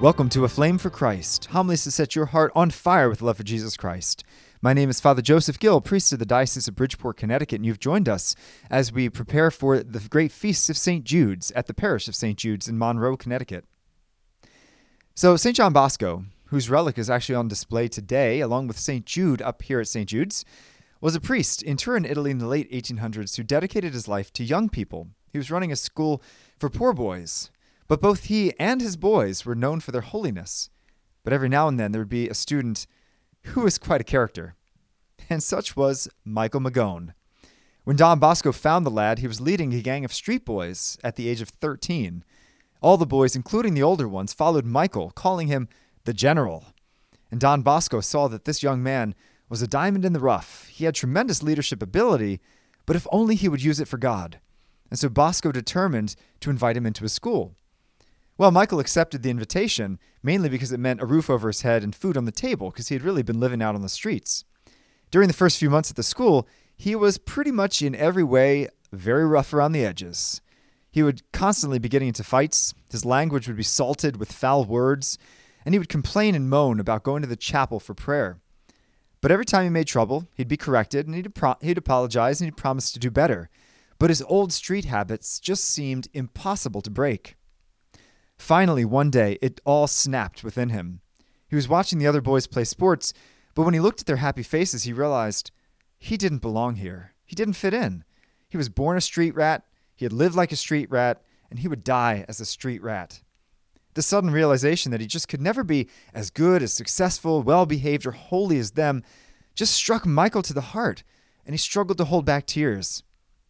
Welcome to A Flame for Christ, homilies to set your heart on fire with love for Jesus Christ. My name is Father Joseph Gill, priest of the Diocese of Bridgeport, Connecticut, and you've joined us as we prepare for the great feast of St. Jude's at the parish of St. Jude's in Monroe, Connecticut. So, St. John Bosco, whose relic is actually on display today, along with St. Jude up here at St. Jude's, was a priest in Turin, Italy in the late 1800s who dedicated his life to young people. He was running a school for poor boys but both he and his boys were known for their holiness. But every now and then there would be a student who was quite a character. And such was Michael Magone. When Don Bosco found the lad, he was leading a gang of street boys at the age of 13. All the boys, including the older ones, followed Michael, calling him the General. And Don Bosco saw that this young man was a diamond in the rough. He had tremendous leadership ability, but if only he would use it for God. And so Bosco determined to invite him into his school. Well, Michael accepted the invitation, mainly because it meant a roof over his head and food on the table, because he had really been living out on the streets. During the first few months at the school, he was pretty much in every way very rough around the edges. He would constantly be getting into fights, his language would be salted with foul words, and he would complain and moan about going to the chapel for prayer. But every time he made trouble, he'd be corrected and he'd, he'd apologize and he'd promise to do better. But his old street habits just seemed impossible to break. Finally, one day, it all snapped within him. He was watching the other boys play sports, but when he looked at their happy faces, he realized he didn't belong here. He didn't fit in. He was born a street rat, he had lived like a street rat, and he would die as a street rat. The sudden realization that he just could never be as good, as successful, well behaved, or holy as them just struck Michael to the heart, and he struggled to hold back tears.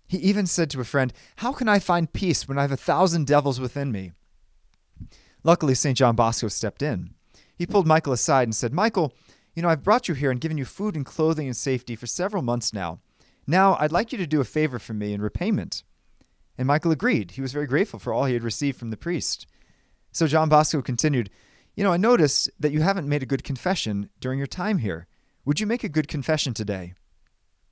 He even said to a friend, How can I find peace when I have a thousand devils within me? Luckily, St. John Bosco stepped in. He pulled Michael aside and said, Michael, you know, I've brought you here and given you food and clothing and safety for several months now. Now, I'd like you to do a favor for me in repayment. And Michael agreed. He was very grateful for all he had received from the priest. So John Bosco continued, You know, I noticed that you haven't made a good confession during your time here. Would you make a good confession today?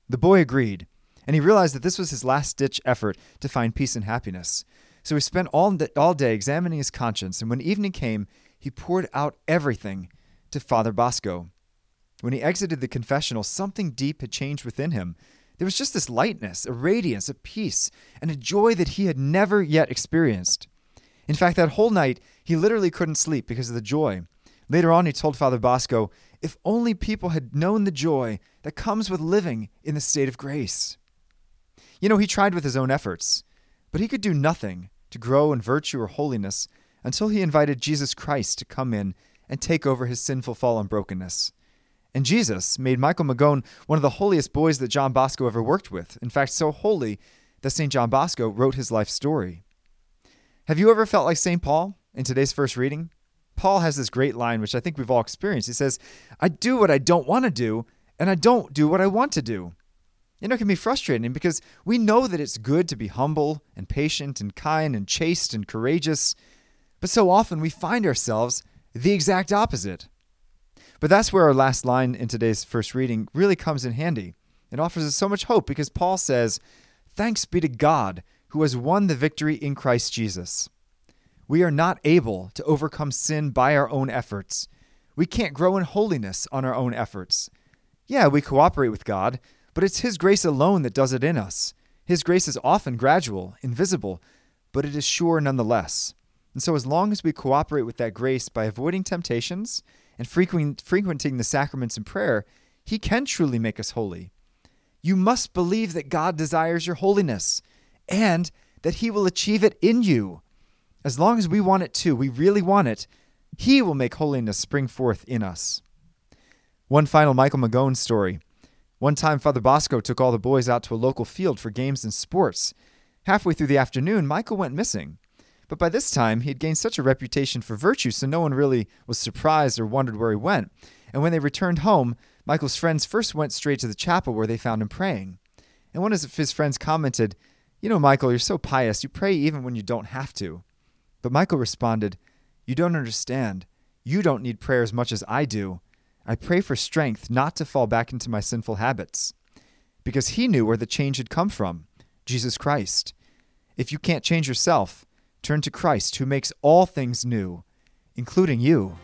The boy agreed, and he realized that this was his last ditch effort to find peace and happiness. So he spent all, all day examining his conscience, and when evening came, he poured out everything to Father Bosco. When he exited the confessional, something deep had changed within him. There was just this lightness, a radiance, a peace, and a joy that he had never yet experienced. In fact, that whole night, he literally couldn't sleep because of the joy. Later on, he told Father Bosco, if only people had known the joy that comes with living in the state of grace. You know, he tried with his own efforts, but he could do nothing to grow in virtue or holiness until he invited Jesus Christ to come in and take over his sinful fall and brokenness. And Jesus made Michael Magone one of the holiest boys that John Bosco ever worked with. In fact, so holy that St. John Bosco wrote his life story. Have you ever felt like St. Paul in today's first reading? Paul has this great line, which I think we've all experienced. He says, I do what I don't want to do, and I don't do what I want to do. You know, it can be frustrating because we know that it's good to be humble and patient and kind and chaste and courageous, but so often we find ourselves the exact opposite. But that's where our last line in today's first reading really comes in handy. It offers us so much hope because Paul says, Thanks be to God who has won the victory in Christ Jesus. We are not able to overcome sin by our own efforts. We can't grow in holiness on our own efforts. Yeah, we cooperate with God, but it's His grace alone that does it in us. His grace is often gradual, invisible, but it is sure nonetheless. And so, as long as we cooperate with that grace by avoiding temptations and frequenting the sacraments and prayer, He can truly make us holy. You must believe that God desires your holiness and that He will achieve it in you. As long as we want it too, we really want it, He will make holiness spring forth in us. One final Michael Magone story. One time, Father Bosco took all the boys out to a local field for games and sports. Halfway through the afternoon, Michael went missing. But by this time, he had gained such a reputation for virtue, so no one really was surprised or wondered where he went. And when they returned home, Michael's friends first went straight to the chapel where they found him praying. And one of his friends commented, You know, Michael, you're so pious, you pray even when you don't have to. But Michael responded, You don't understand. You don't need prayer as much as I do. I pray for strength not to fall back into my sinful habits. Because he knew where the change had come from Jesus Christ. If you can't change yourself, turn to Christ, who makes all things new. including you.